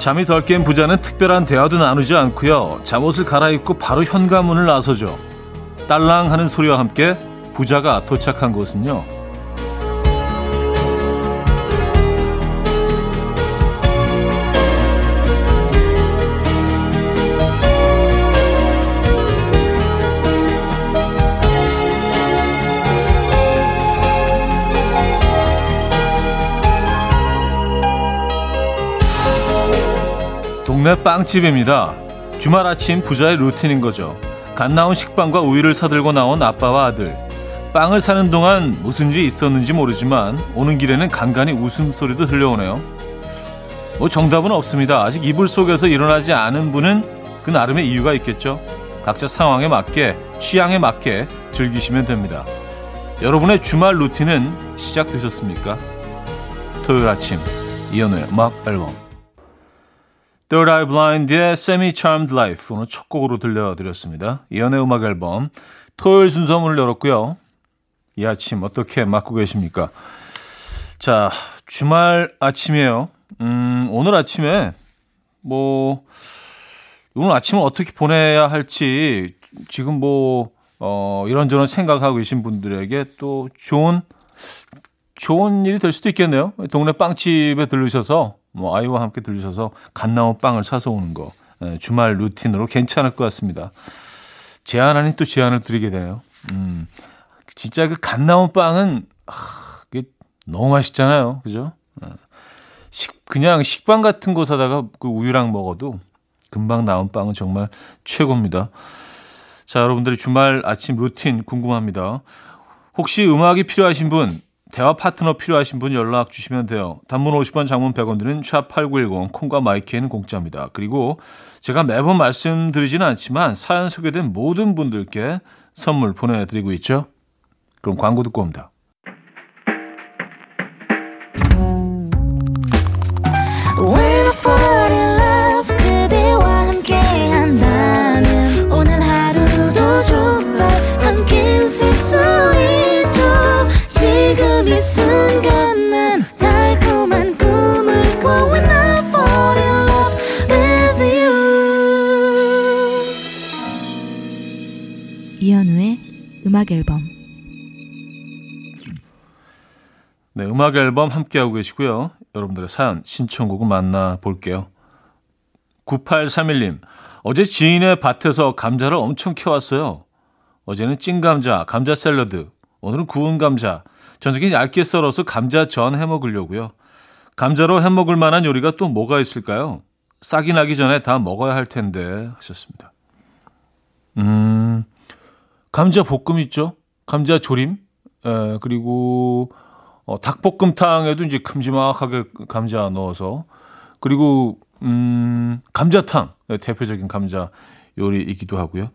잠이 덜 깬 부자는 특별한 대화도 나누지 않고요. 잠옷을 갈아입고 바로 현관문을 나서죠. 딸랑 하는 소리와 함께 부자가 도착한 곳은요. 동네 빵집입니다. 주말 아침 부자의 루틴인 거죠. 갓 나온 식빵과 우유를 사들고 나온 아빠와 아들. 빵을 사는 동안 무슨 일이 있었는지 모르지만 오는 길에는 간간히 웃음소리도 들려오네요. 뭐 정답은 없습니다. 아직 이불 속에서 일어나지 않은 분은 그 나름의 이유가 있겠죠. 각자 상황에 맞게 취향에 맞게 즐기시면 됩니다. 여러분의 주말 루틴은 시작되셨습니까? 토요일 아침 이연우의 음악 앨범 Third Eye Blind의 Semi Charmed Life 오늘 첫 곡으로 들려드렸습니다. 이연의 음악 앨범 토요일 순서 문을 열었고요. 이 아침 어떻게 맞고 계십니까? 자, 주말 아침이에요. 음, 오늘 아침에 뭐 오늘 아침을 어떻게 보내야 할지 지금 뭐 어, 이런저런 생각하고 계신 분들에게 또 좋은 좋은 일이 될 수도 있겠네요. 동네 빵집에 들르셔서 뭐 아이와 함께 들르셔서 갓 나온 빵을 사서 오는 거 예, 주말 루틴으로 괜찮을 것 같습니다. 제안 아닌 또 제안을 드리게 되네요. 음, 진짜 그 갓 나온 빵은 아, 그게 너무 맛있잖아요, 그죠? 예. 식 그냥 식빵 같은 거 사다가 그 우유랑 먹어도 금방 나온 빵은 정말 최고입니다. 자, 여러분들의 주말 아침 루틴 궁금합니다. 혹시 음악이 필요하신 분 대화 파트너 필요하신 분 연락 주시면 돼요. 단문 50원, 장문 100원 드는 샵8910 콩과 마이키에는 공짜입니다. 그리고 제가 매번 말씀드리지는 않지만 사연 소개된 모든 분들께 선물 보내드리고 있죠. 그럼 광고 듣고 옵니다. 음악 앨범 네, 음악 앨범 함께하고 계시고요. 여러분들의 사연, 신청곡을 만나볼게요. 9831님, 어제 지인의 밭에서 감자를 엄청 캐왔어요. 어제는 찐감자, 감자 샐러드, 오늘은 구운 감자, 저녁에 얇게 썰어서 감자전 해 먹으려고요. 감자로 해 먹을 만한 요리가 또 뭐가 있을까요? 싹이 나기 전에 다 먹어야 할 텐데 하셨습니다. 음, 감자 볶음 있죠? 감자 조림, 에, 그리고 어, 닭볶음탕에도 이제 큼지막하게 감자 넣어서 그리고 음, 감자탕 네, 대표적인 감자 요리이기도 하고요.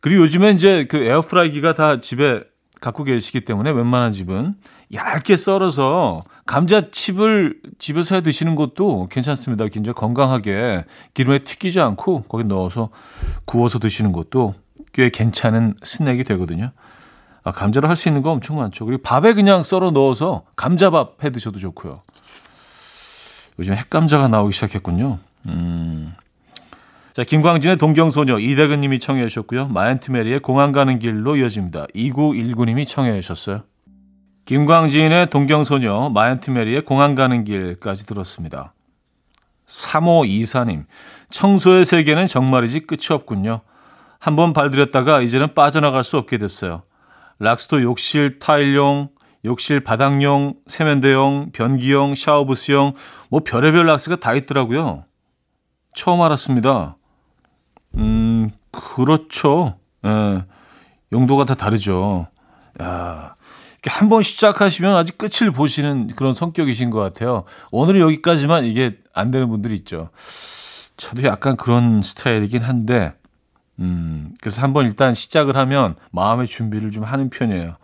그리고 요즘에 이제 그 에어프라이기가 다 집에 갖고 계시기 때문에 웬만한 집은 얇게 썰어서 감자칩을 집에서 해 드시는 것도 괜찮습니다. 굉장히 건강하게 기름에 튀기지 않고 거기 넣어서 구워서 드시는 것도 꽤 괜찮은 스낵이 되거든요. 아, 감자로 할 수 있는 거 엄청 많죠. 그리고 밥에 그냥 썰어 넣어서 감자밥 해 드셔도 좋고요. 요즘 핵감자가 나오기 시작했군요. 음. 자, 김광진의 동경소녀 이대근 님이 청해 주셨고요. 마엔트메리의 공항 가는 길로 이어집니다. 2919님이 청해 주셨어요. 김광진의 동경소녀 마엔트메리의 공항 가는 길까지 들었습니다. 3524님, 청소의 세계는 정말이지 끝이 없군요. 한번 발들였다가 이제는 빠져나갈 수 없게 됐어요. 락스도 욕실 타일용, 욕실 바닥용, 세면대용, 변기용, 샤워부스용, 뭐 별의별 락스가 다 있더라고요. 처음 알았습니다. 음, 그렇죠. 예, 용도가 다 다르죠. 야, 한 번 시작하시면 아직 끝을 보시는 그런 성격이신 것 같아요. 오늘은 여기까지만 이게 안 되는 분들이 있죠. 저도 약간 그런 스타일이긴 한데, 음, 그래서 한번 일단 시작을 하면 마음의 준비를 좀 하는 편이에요.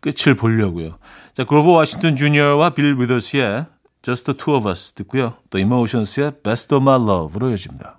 끝을 보려고요. 자, 그로버 워싱턴 주니어와 빌 위더스의 Just the Two of Us 듣고요. 또 이모션스의 Best of My Love로 이어집니다.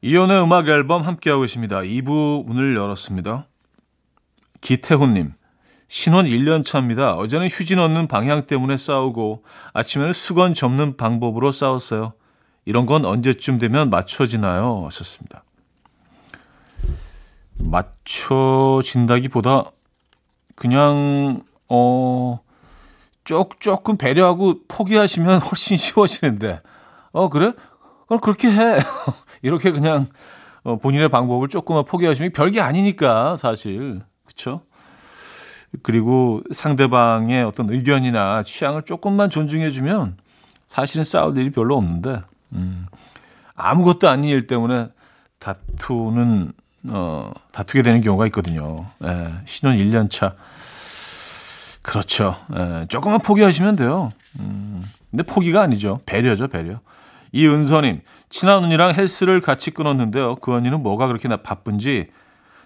이현우의 음악 앨범 함께하고 있습니다. 2부 문을 열었습니다. 기태훈님 신혼 1년 차입니다. 어제는 휴지 넣는 방향 때문에 싸우고 아침에는 수건 접는 방법으로 싸웠어요. 이런 건 언제쯤 되면 맞춰지나요? 하셨습니다. 맞춰진다기보다 그냥 어 쪽, 조금 배려하고 포기하시면 훨씬 쉬워지는데, 어, 그래? 그럼 그렇게 해. 이렇게 그냥 어, 본인의 방법을 조금만 포기하시면 별게 아니니까, 사실. 그쵸? 그리고 상대방의 어떤 의견이나 취향을 조금만 존중해주면 사실은 싸울 일이 별로 없는데, 음, 아무것도 아닌 일 때문에 다투는, 어, 다투게 되는 경우가 있거든요. 예, 신혼 1년 차. 그렇죠. 예, 조금만 포기하시면 돼요. 음, 근데 포기가 아니죠. 배려죠, 배려. 이은서님, 친한 언니랑 헬스를 같이 끊었는데요. 그 언니는 뭐가 그렇게 바쁜지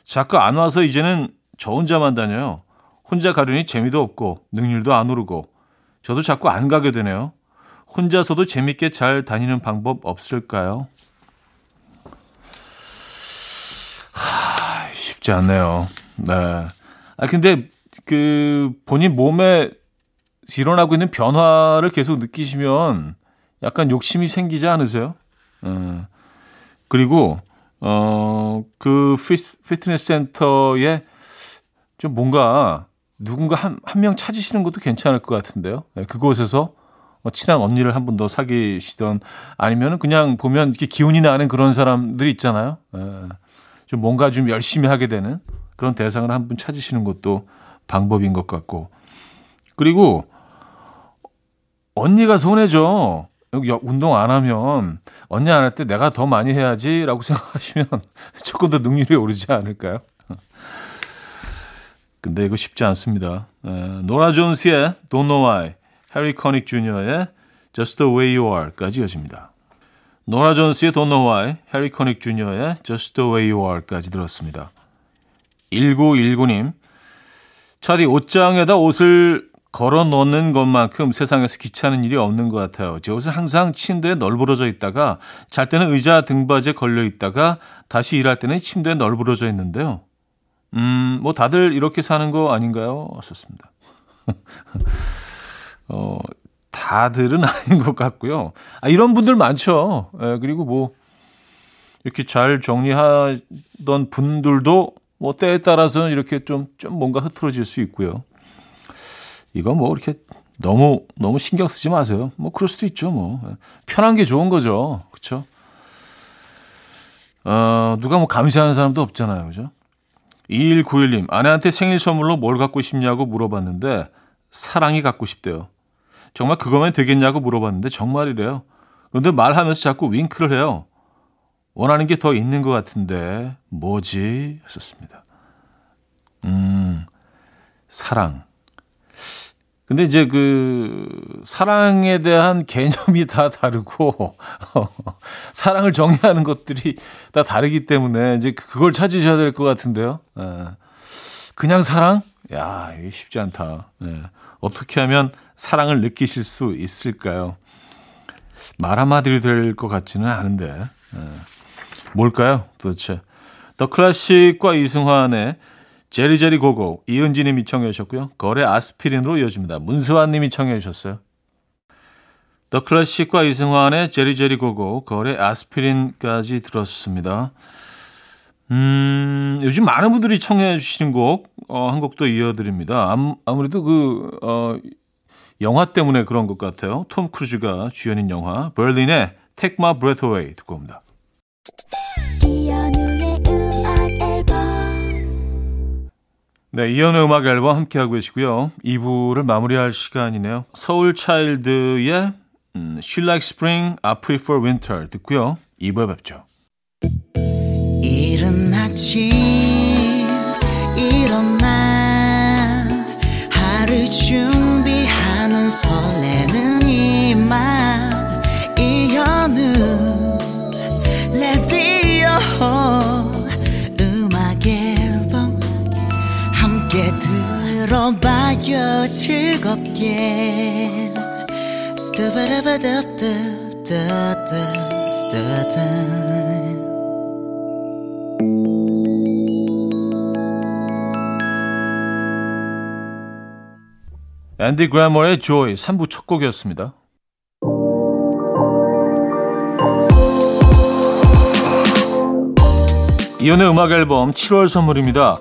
자꾸 안 와서 이제는 저 혼자만 다녀요. 혼자 가려니 재미도 없고 능률도 안 오르고 저도 자꾸 안 가게 되네요. 혼자서도 재밌게 잘 다니는 방법 없을까요? 하, 쉽지 않네요. 네. 아 근데 그 본인 몸에 일어나고 있는 변화를 계속 느끼시면 약간 욕심이 생기지 않으세요? 어, 그리고 어 그 피트니스 센터에 좀 뭔가 누군가 한 한 명 찾으시는 것도 괜찮을 것 같은데요. 네, 그곳에서 뭐 친한 언니를 한 분 더 사귀시던 아니면은 그냥 보면 이렇게 기운이 나는 그런 사람들이 있잖아요. 예, 좀 뭔가 좀 열심히 하게 되는 그런 대상을 한 분 찾으시는 것도 방법인 것 같고. 그리고 언니가 손해죠. 운동 안 하면 언니 안 할 때 내가 더 많이 해야지라고 생각하시면 조금 더 능률이 오르지 않을까요? 근데 이거 쉽지 않습니다. 에, 노라 존스의 Don't Know Why, 해리 코닉 주니어의 Just the Way You Are까지 이어집니다. 노라 존스의 Don't Know Why, 해리 코닉 주니어의 Just the Way You Are까지 들었습니다. 1919님, 차디 옷장에다 옷을 걸어 놓는 것만큼 세상에서 귀찮은 일이 없는 것 같아요. 제 옷은 항상 침대에 널브러져 있다가 잘 때는 의자 등받이에 걸려 있다가 다시 일할 때는 침대에 널브러져 있는데요. 음, 뭐 다들 이렇게 사는 거 아닌가요? 하셨습니다. 어, 다들은 아닌 것 같고요. 아, 이런 분들 많죠. 예, 그리고 뭐 이렇게 잘 정리하던 분들도 뭐 때에 따라서는 이렇게 좀, 좀 뭔가 흐트러질 수 있고요. 이거 뭐 이렇게 너무, 너무 신경 쓰지 마세요. 뭐 그럴 수도 있죠. 뭐. 편한 게 좋은 거죠. 그쵸? 어, 누가 뭐 감시하는 사람도 없잖아요. 그죠? 2191님, 아내한테 생일 선물로 뭘 갖고 싶냐고 물어봤는데, 사랑이 갖고 싶대요. 정말 그거면 되겠냐고 물어봤는데, 정말이래요. 그런데 말하면서 자꾸 윙크를 해요. 원하는 게 더 있는 것 같은데 뭐지? 했었습니다. 음, 사랑. 근데 이제 그 사랑에 대한 개념이 다 다르고 사랑을 정의하는 것들이 다 다르기 때문에 이제 그걸 찾으셔야 될 것 같은데요. 예. 그냥 사랑? 야, 이게 쉽지 않다. 예. 어떻게 하면 사랑을 느끼실 수 있을까요? 말 한마디로 될 것 같지는 않은데. 예. 뭘까요? 도대체. 더 클래식과 이승환의 제리제리 고고 이은지님이 청해 주셨고요. 거래 아스피린으로 이어집니다. 문수환님이 청해 주셨어요. 더 클래식과 이승환의 제리제리 고고 거래 아스피린까지 들었습니다. 음, 요즘 많은 분들이 청해 주시는 곡, 어, 한 곡도 이어드립니다. 아무, 아무래도 그, 어, 영화 때문에 그런 것 같아요. 톰 크루즈가 주연인 영화, berlin의 Take My Breath Away 듣고 옵니다. 네, 이연의 음악 앨범 함께하고 계시고요. 2부를 마무리할 시간이네요. 서울 차일드의 음, She Likes Spring, I Prefer Winter 듣고요. 2부에 뵙죠. 이른 아침 들어봐요 즐겁게 스타바라바답답 앤디 그래머의 조이 3부 첫 곡이었습니다. 이연의 음악 앨범 7월 선물입니다.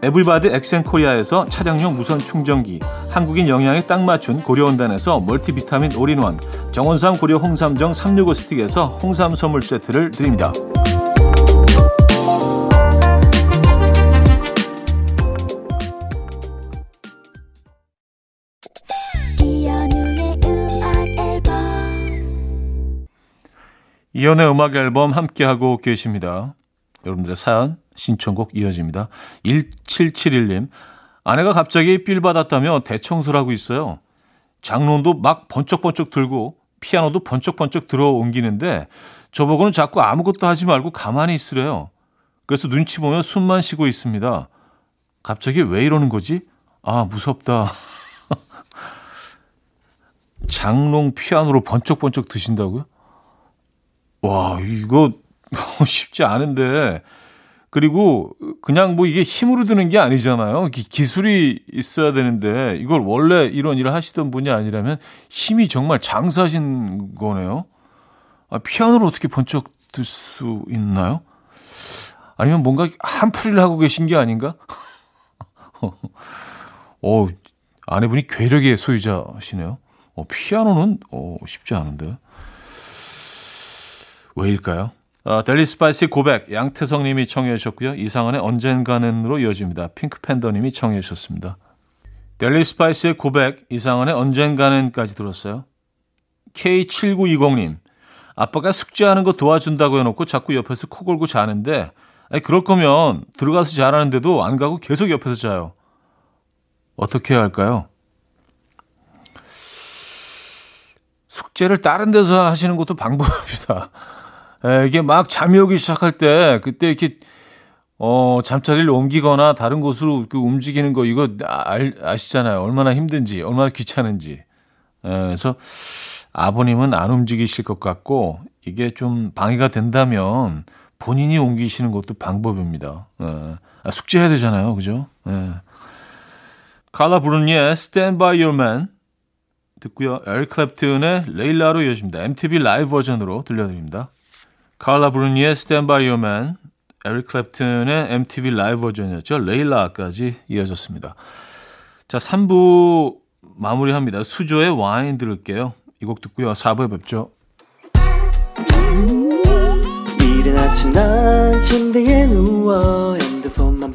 에블바드 엑센코리아에서 차량용 무선 충전기, 한국인 영양에 딱 맞춘 고려원단에서 멀티비타민 올인원, 정원삼 고려 홍삼정 365 스틱에서 홍삼 선물 세트를 드립니다. 이현우의 음악 앨범 함께하고 계십니다. 여러분들의 사연, 신청곡 이어집니다. 1771님, 아내가 갑자기 삘 받았다며 대청소를 하고 있어요. 장롱도 막 번쩍번쩍 들고 피아노도 번쩍번쩍 들어 옮기는데 저보고는 자꾸 아무것도 하지 말고 가만히 있으래요. 그래서 눈치 보며 숨만 쉬고 있습니다. 갑자기 왜 이러는 거지? 아, 무섭다. 장롱 피아노로 번쩍번쩍 드신다고요? 와, 이거 쉽지 않은데. 그리고 그냥 뭐 이게 힘으로 드는 게 아니잖아요. 기 술이 있어야 되는데 이걸 원래 이런 일을 하시던 분이 아니라면 힘이 정말 장사하신 거네요. 아, 피아노를 어떻게 번쩍 들 수 있나요? 아니면 뭔가 한풀이를 하고 계신 게 아닌가? 어, 아내분이 괴력의 소유자시네요. 어, 피아노는 어, 쉽지 않은데. 왜일까요? 어, 델리 스파이스의 고백 양태성 님이 청해 주셨고요. 이상은의 언젠가는으로 이어집니다. 핑크팬더 님이 청해 주셨습니다. 델리 스파이스의 고백 이상은의 언젠가는까지 들었어요. K7920 님 아빠가 숙제하는 거 도와준다고 해놓고 자꾸 옆에서 코 골고 자는데 아니, 그럴 거면 들어가서 자라는데도 안 가고 계속 옆에서 자요. 어떻게 해야 할까요? 숙제를 다른 데서 하시는 것도 방법입니다. 에, 이게 막 잠이 오기 시작할 때 그때 이렇게 어, 잠자리를 옮기거나 다른 곳으로 그 움직이는 거 이거 알, 아시잖아요. 얼마나 힘든지, 얼마나 귀찮은지. 에, 그래서 아버님은 안 움직이실 것 같고 이게 좀 방해가 된다면 본인이 옮기시는 것도 방법입니다. 에, 아, 숙제해야 되잖아요. 그죠? 에. 칼라 브루니의 Stand By Your Man 듣고요. 에릭 클랩튼의 레일라로 이어집니다. MTV 라이브 버전으로 들려드립니다. 칼라 브루니의 Stand By Your Man, 에릭 클랩튼의 MTV 라이브 버전이었죠. 레일라까지 이어졌습니다. 자, 3부 마무리합니다. 수조의 와인 들을게요. 이 곡 듣고요. 4부에 뵙죠. 이른 아침 난 침대에 누워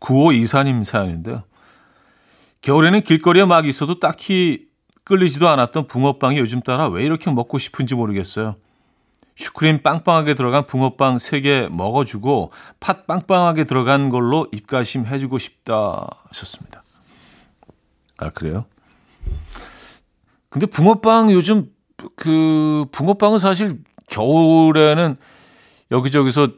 9524님 사연인데요 겨울에는 길거리에 막 있어도 딱히 끌리지도 않았던 붕어빵이 요즘 따라 왜 이렇게 먹고 싶은지 모르겠어요. 슈크림 빵빵하게 들어간 붕어빵 3개 먹어주고 팥 빵빵하게 들어간 걸로 입가심 해주고 싶다 하셨습니다. 아, 그래요? 근데 붕어빵 요즘 그 붕어빵은 사실 겨울에는 여기저기서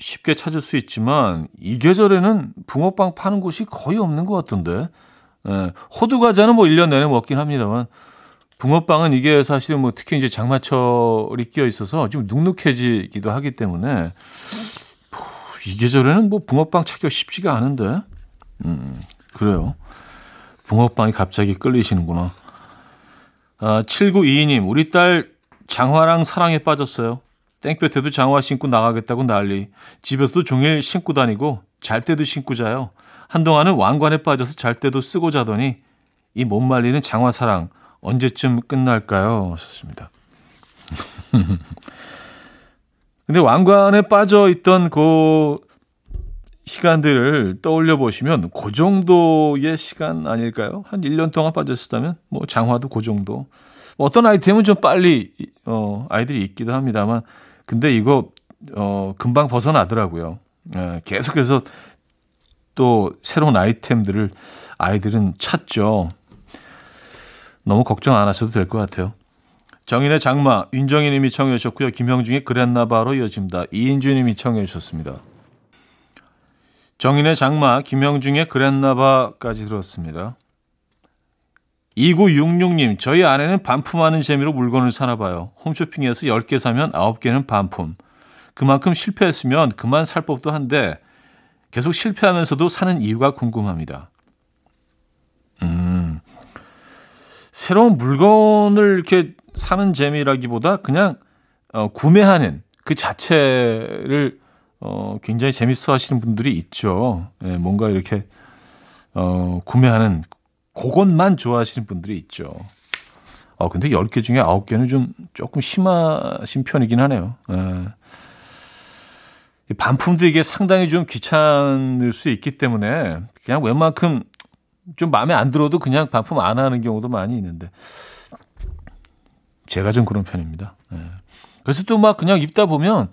쉽게 찾을 수 있지만 이 계절에는 붕어빵 파는 곳이 거의 없는 것 같던데. 예, 호두 과자는 뭐 1년 내내 먹긴 합니다만 붕어빵은 이게 사실은 뭐 특히 이제 장마철이 끼어 있어서 좀 눅눅해지기도 하기 때문에 이 계절에는 뭐 붕어빵 찾기가 쉽지가 않은데. 음, 그래요. 붕어빵이 갑자기 끌리시는구나. 아, 7922님, 우리 딸 장화랑 사랑에 빠졌어요. 땡볕에도 장화 신고 나가겠다고 난리. 집에서도 종일 신고 다니고 잘 때도 신고 자요. 한동안은 왕관에 빠져서 잘 때도 쓰고 자더니 이 못 말리는 장화 사랑 언제쯤 끝날까요? 하셨습니다. 근데 왕관에 빠져 있던 그 시간들을 떠올려 보시면 그 정도의 시간 아닐까요? 한 1년 동안 빠졌었다면 뭐 장화도 그 정도. 어떤 아이템은 좀 빨리 어 아이들이 있기도 합니다만 근데 이거 어 금방 벗어나더라고요. 예, 계속해서 또 새로운 아이템들을 아이들은 찾죠. 너무 걱정 안 하셔도 될 것 같아요. 정인의 장마, 윤정희 님이 청해 주셨고요. 김형중의 그랬나봐로 이어집니다. 이인주 님이 청해 주셨습니다. 정인의 장마, 김형중의 그랬나봐까지 들었습니다. 2966님, 저희 아내는 반품하는 재미로 물건을 사나 봐요. 홈쇼핑에서 10개 사면 9개는 반품. 그만큼 실패했으면 그만 살 법도 한데 계속 실패하면서도 사는 이유가 궁금합니다. 음, 새로운 물건을 이렇게 사는 재미라기보다 그냥 어, 구매하는 그 자체를 어, 굉장히 재밌어 하시는 분들이 있죠. 예, 뭔가 이렇게 어, 구매하는 그것만 좋아하시는 분들이 있죠. 어, 근데 10개 중에 9개는 좀 조금 심하신 편이긴 하네요. 예. 반품도 이게 상당히 좀 귀찮을 수 있기 때문에 그냥 웬만큼 좀 마음에 안 들어도 그냥 반품 안 하는 경우도 많이 있는데 제가 좀 그런 편입니다. 예. 그래서 또 막 그냥 입다 보면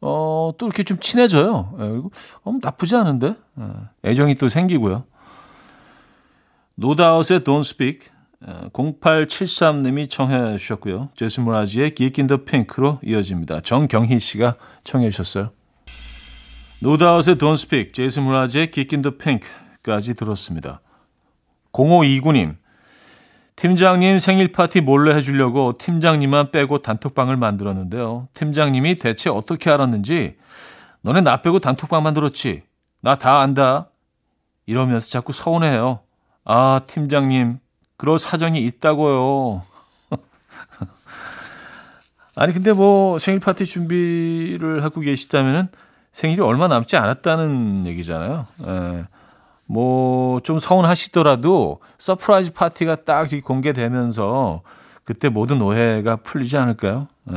어, 또 이렇게 좀 친해져요. 예. 그리고 어, 나쁘지 않은데 예. 애정이 또 생기고요. 노다웃의 Don't Speak 0873님이 청해 주셨고요. 제스 모라지의 Geek in the Pink로 이어집니다. 정경희 씨가 청해 주셨어요. 노다웃의 Don't Speak, 제이슨 무라지의 Kick in the Pink까지 들었습니다. 0529님, 팀장님 생일 파티 몰래 해주려고 팀장님만 빼고 단톡방을 만들었는데요. 팀장님이 대체 어떻게 알았는지, 너네 나 빼고 단톡방 만들었지? 나 다 안다. 이러면서 자꾸 서운해요. 아, 팀장님, 그럴 사정이 있다고요. 아니, 근데 뭐 생일 파티 준비를 하고 계시다면은 생일이 얼마 남지 않았다는 얘기잖아요. 예. 뭐 좀 서운하시더라도 surprise 파티가 딱 공개되면서 그때 모든 오해가 풀리지 않을까요? 예.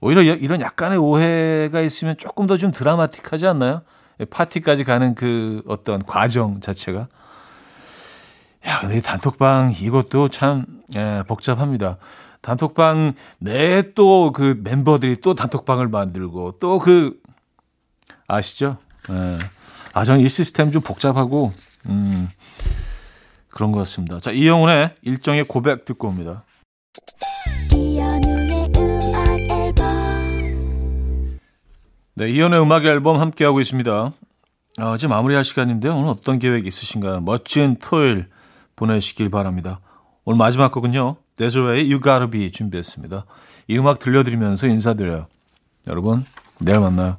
오히려 이런 약간의 오해가 있으면 조금 더 좀 드라마틱하지 않나요? 예, 파티까지 가는 그 어떤 과정 자체가. 야, 근데 단톡방 이것도 참 예, 복잡합니다. 단톡방 내 또 그 멤버들이 또 단톡방을 만들고 또 그 아시죠? 예. 아, 저는 이 시스템 좀 복잡하고, 음, 그런 것 같습니다. 자, 이영훈의 일정의 고백 듣고 옵니다. 네, 이연의 음악 앨범 함께하고 있습니다. 아, 이제 마무리할 시간인데요. 오늘 어떤 계획 있으신가요? 멋진 토요일 보내시길 바랍니다. 오늘 마지막 곡은요. 데즈웨이 You Gotta Be 준비했습니다. 이 음악 들려드리면서 인사드려요. 여러분, 내일 만나요.